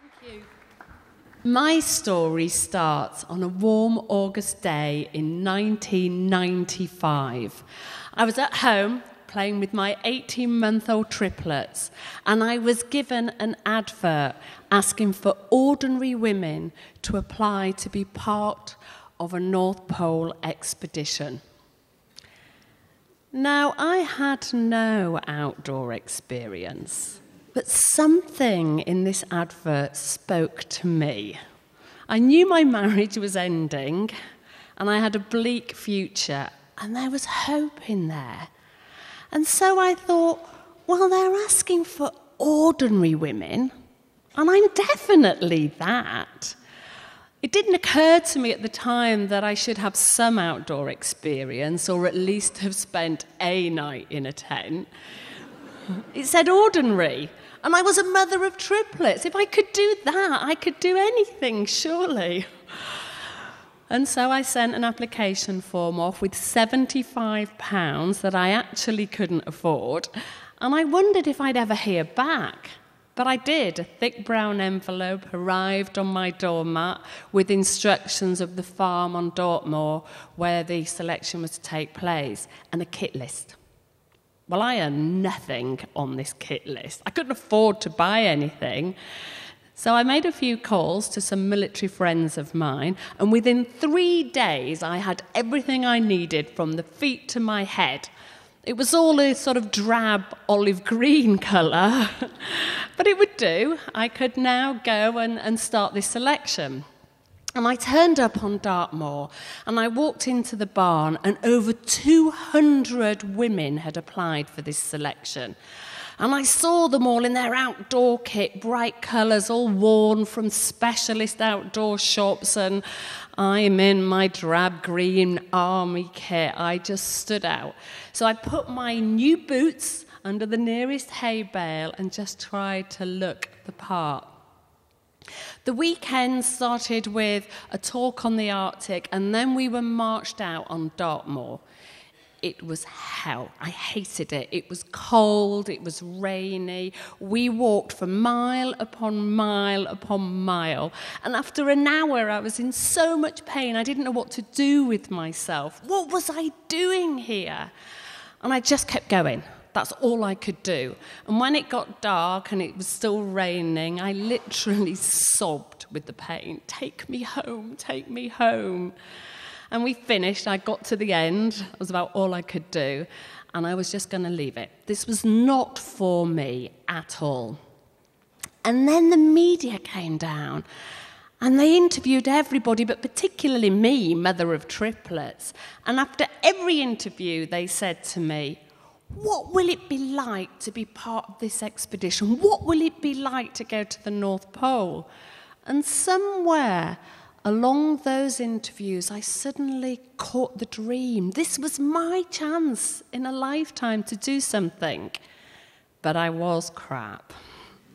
Thank you. My story starts on a warm August day in 1995. I was at home playing with my 18 month old triplets, and I was given an advert asking for ordinary women to apply to be part of a North Pole expedition. Now, I had no outdoor experience, but something in this advert spoke to me. I knew my marriage was ending, and I had a bleak future, and there was hope in there. And so I thought, well, they're asking for ordinary women, and I'm definitely that. It didn't occur to me at the time that I should have some outdoor experience or at least have spent a night in a tent. It said ordinary, and I was a mother of triplets. If I could do that, I could do anything, surely. And so I sent an application form off with £75 that I actually couldn't afford, and I wondered if I'd ever hear back. But I did. A thick brown envelope arrived on my doormat with instructions of the farm on Dartmoor where the selection was to take place and a kit list. Well, I earned nothing on this kit list. I couldn't afford to buy anything. So I made a few calls to some military friends of mine, and within three days, I had everything I needed from the feet to my head. It was all a sort of drab olive green colour, but it would do. I could now go and, and start this selection. And I turned up on Dartmoor and I walked into the barn, and over 200 women had applied for this selection. And I saw them all in their outdoor kit, bright colours, all worn from specialist outdoor shops. And I'm in my drab green army kit. I just stood out. So I put my new boots under the nearest hay bale and just tried to look the part. The weekend started with a talk on the Arctic, and then we were marched out on Dartmoor it was hell. I hated it. It was cold, it was rainy. We walked for mile upon mile upon mile. And after an hour, I was in so much pain, I didn't know what to do with myself. What was I doing here? And I just kept going. That's all I could do. And when it got dark and it was still raining, I literally sobbed with the pain. Take me home, take me home. And we finished. I got to the end. It was about all I could do. And I was just going to leave it. This was not for me at all. And then the media came down. And they interviewed everybody, but particularly me, mother of triplets. And after every interview, they said to me, What will it be like to be part of this expedition? What will it be like to go to the North Pole? And somewhere along those interviews, I suddenly caught the dream. This was my chance in a lifetime to do something. But I was crap.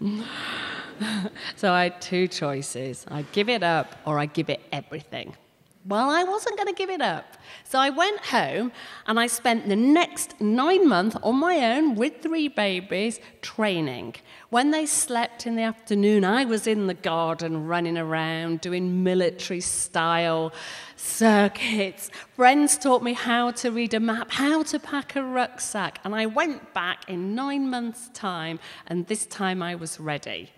so I had two choices I give it up or I give it everything. Well, I wasn't going to give it up. So I went home and I spent the next nine months on my own with three babies training. When they slept in the afternoon, I was in the garden running around doing military style circuits. Friends taught me how to read a map, how to pack a rucksack. And I went back in nine months' time, and this time I was ready.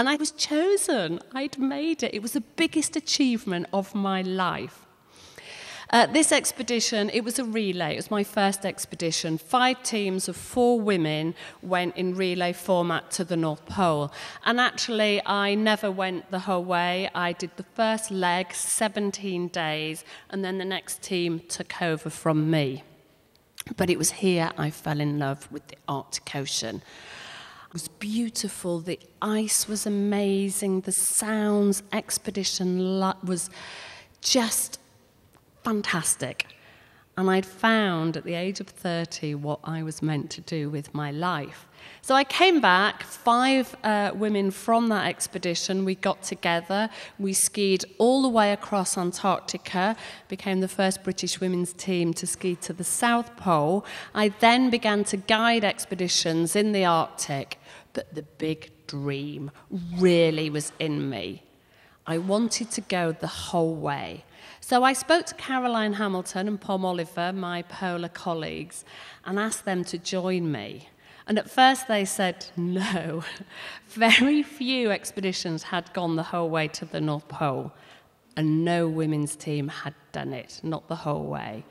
And I was chosen. I'd made it. It was the biggest achievement of my life. Uh, this expedition, it was a relay. It was my first expedition. Five teams of four women went in relay format to the North Pole. And actually, I never went the whole way. I did the first leg, 17 days, and then the next team took over from me. But it was here I fell in love with the Arctic Ocean. It was beautiful. The ice was amazing. The sounds expedition was just fantastic. And I'd found at the age of 30 what I was meant to do with my life. So I came back, five uh, women from that expedition. We got together, we skied all the way across Antarctica, became the first British women's team to ski to the South Pole. I then began to guide expeditions in the Arctic. But the big dream really was in me. I wanted to go the whole way. So I spoke to Caroline Hamilton and Pom Oliver, my polar colleagues, and asked them to join me. And at first they said no. Very few expeditions had gone the whole way to the North Pole, and no women's team had done it, not the whole way.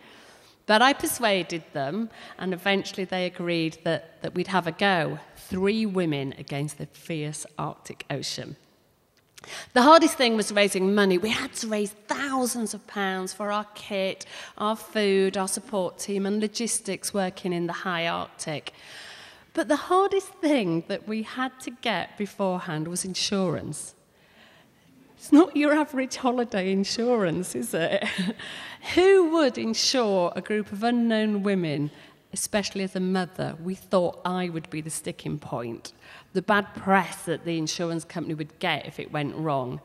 But I persuaded them, and eventually they agreed that, that we'd have a go. Three women against the fierce Arctic Ocean. The hardest thing was raising money. We had to raise thousands of pounds for our kit, our food, our support team, and logistics working in the high Arctic. But the hardest thing that we had to get beforehand was insurance. It's not your average holiday insurance, is it? Who would insure a group of unknown women, especially as a mother? We thought I would be the sticking point, the bad press that the insurance company would get if it went wrong.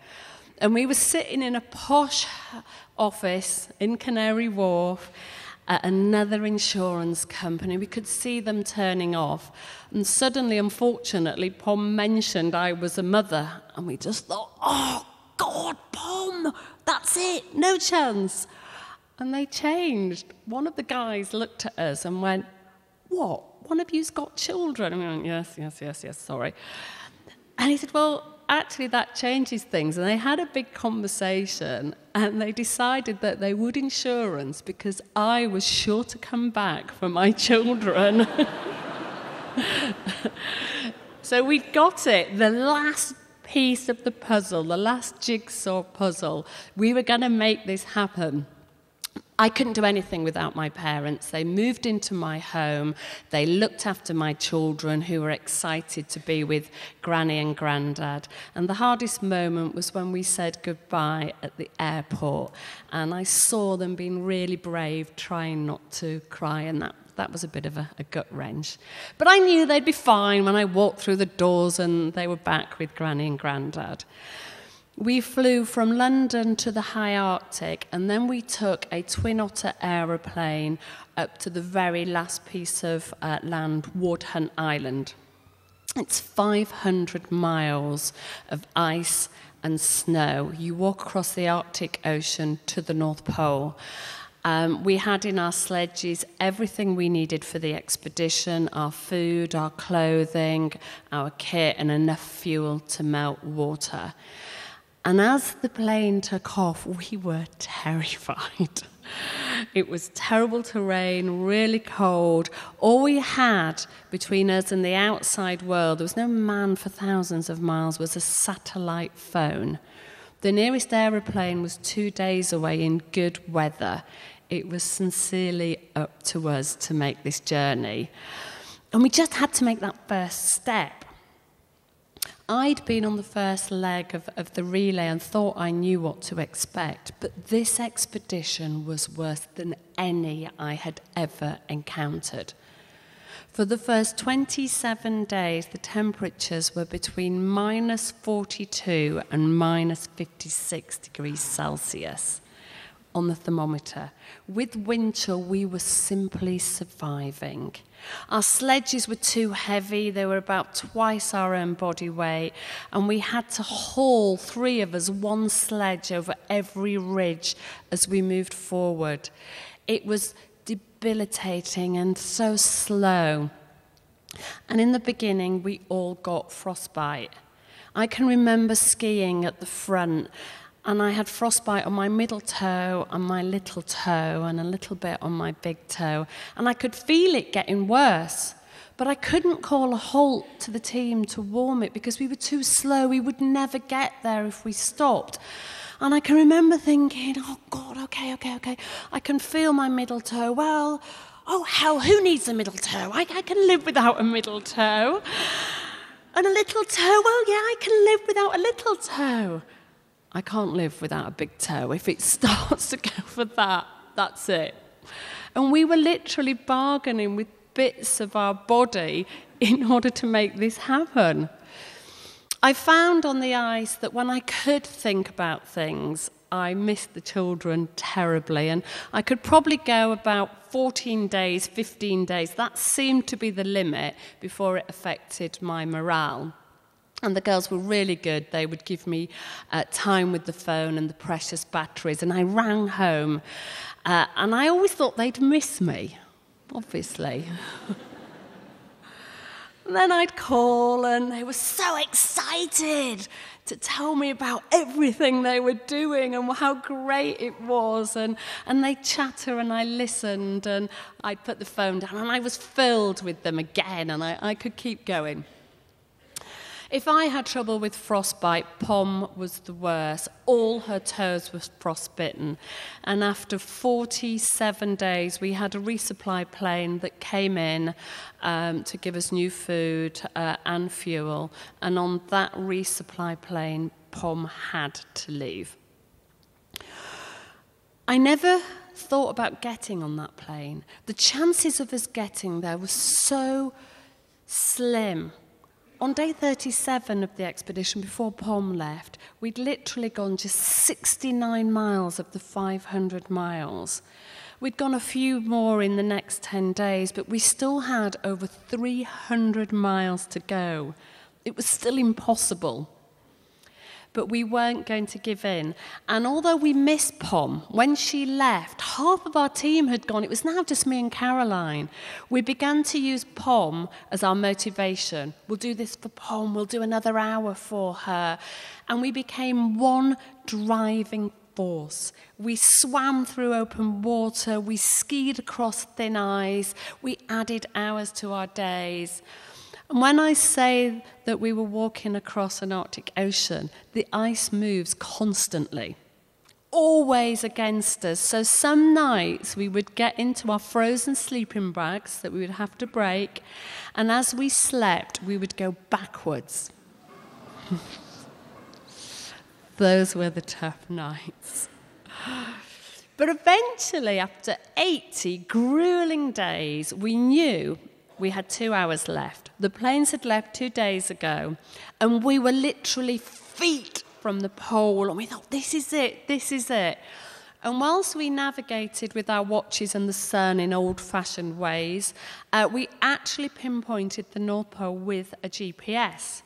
And we were sitting in a posh office in Canary Wharf at another insurance company. We could see them turning off. And suddenly, unfortunately, Pom mentioned I was a mother. And we just thought, oh, God, Pom, that's it, no chance. And they changed. One of the guys looked at us and went, What? One of you's got children? And we went, Yes, yes, yes, yes, sorry. And he said, Well, actually, that changes things. And they had a big conversation and they decided that they would insurance because I was sure to come back for my children. so we got it. The last piece of the puzzle, the last jigsaw puzzle. We were going to make this happen. I couldn't do anything without my parents. They moved into my home. They looked after my children who were excited to be with Granny and Grandad. And the hardest moment was when we said goodbye at the airport. And I saw them being really brave, trying not to cry. And that, that was a bit of a, a gut wrench. But I knew they'd be fine when I walked through the doors and they were back with Granny and Grandad. We flew from London to the high Arctic, and then we took a twin otter aeroplane up to the very last piece of uh, land, Ward Hunt Island. It's 500 miles of ice and snow. You walk across the Arctic Ocean to the North Pole. Um, we had in our sledges everything we needed for the expedition our food, our clothing, our kit, and enough fuel to melt water. And as the plane took off, we were terrified. It was terrible terrain, really cold. All we had between us and the outside world, there was no man for thousands of miles, was a satellite phone. The nearest aeroplane was two days away in good weather. It was sincerely up to us to make this journey. And we just had to make that first step. I'd been on the first leg of, of the relay and thought I knew what to expect, but this expedition was worse than any I had ever encountered. For the first 27 days, the temperatures were between minus 42 and minus 56 degrees Celsius on the thermometer. With winter, we were simply surviving. Our sledges were too heavy, they were about twice our own body weight, and we had to haul three of us one sledge over every ridge as we moved forward. It was debilitating and so slow. And in the beginning, we all got frostbite. I can remember skiing at the front and I had frostbite on my middle toe and my little toe and a little bit on my big toe. And I could feel it getting worse. But I couldn't call a halt to the team to warm it because we were too slow. We would never get there if we stopped. And I can remember thinking, oh God, okay, okay, okay. I can feel my middle toe. Well, oh hell, who needs a middle toe? I, I can live without a middle toe. And a little toe, well, yeah, I can live without a little toe. I can't live without a big toe. If it starts to go for that, that's it. And we were literally bargaining with bits of our body in order to make this happen. I found on the ice that when I could think about things, I missed the children terribly. And I could probably go about 14 days, 15 days. That seemed to be the limit before it affected my morale. And the girls were really good. They would give me uh, time with the phone and the precious batteries. And I rang home. Uh, and I always thought they'd miss me, obviously. and then I'd call, and they were so excited to tell me about everything they were doing and how great it was. And, and they'd chatter, and I listened, and I'd put the phone down, and I was filled with them again, and I, I could keep going. If I had trouble with frostbite, Pom was the worst. All her toes were frostbitten. And after 47 days, we had a resupply plane that came in um, to give us new food uh, and fuel. And on that resupply plane, Pom had to leave. I never thought about getting on that plane. The chances of us getting there were so slim. On day 37 of the expedition, before Pom left, we'd literally gone just 69 miles of the 500 miles. We'd gone a few more in the next 10 days, but we still had over 300 miles to go. It was still impossible but we weren't going to give in. And although we missed Pom, when she left, half of our team had gone. It was now just me and Caroline. We began to use Pom as our motivation. We'll do this for Pom, we'll do another hour for her. And we became one driving force. We swam through open water, we skied across thin ice, we added hours to our days. And when I say that we were walking across an Arctic Ocean, the ice moves constantly, always against us. So some nights we would get into our frozen sleeping bags that we would have to break, and as we slept, we would go backwards. Those were the tough nights. But eventually, after 80 grueling days, we knew we had two hours left. The planes had left two days ago, and we were literally feet from the pole, and we thought, this is it, this is it. And whilst we navigated with our watches and the sun in old fashioned ways, uh, we actually pinpointed the North Pole with a GPS.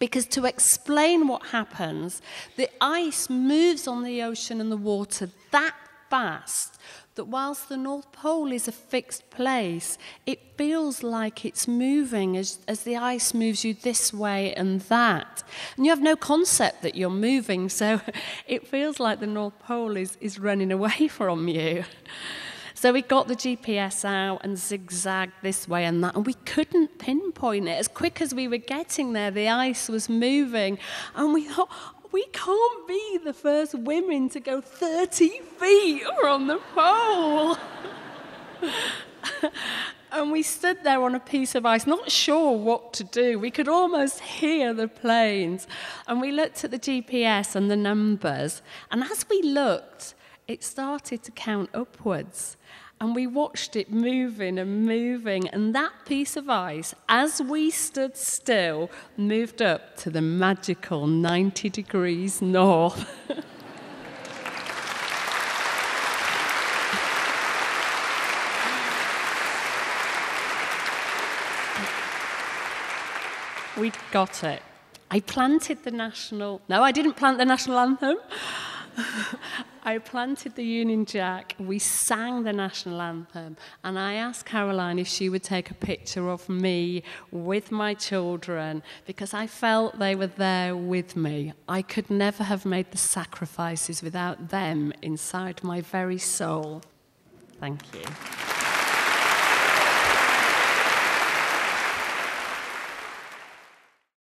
Because to explain what happens, the ice moves on the ocean and the water that fast that whilst the North Pole is a fixed place, it feels like it's moving as, as the ice moves you this way and that. And you have no concept that you're moving, so it feels like the North Pole is, is running away from you. So we got the GPS out and zigzagged this way and that, and we couldn't pinpoint it. As quick as we were getting there, the ice was moving, and we thought, we can't be the first women to go 30 feet from the pole. and we stood there on a piece of ice, not sure what to do. We could almost hear the planes. And we looked at the GPS and the numbers. And as we looked, it started to count upwards. And we watched it moving and moving, and that piece of ice, as we stood still, moved up to the magical 90 degrees north. We'd got it. I planted the national. No, I didn't plant the national anthem. I planted the Union Jack, we sang the national anthem, and I asked Caroline if she would take a picture of me with my children because I felt they were there with me. I could never have made the sacrifices without them inside my very soul. Thank you.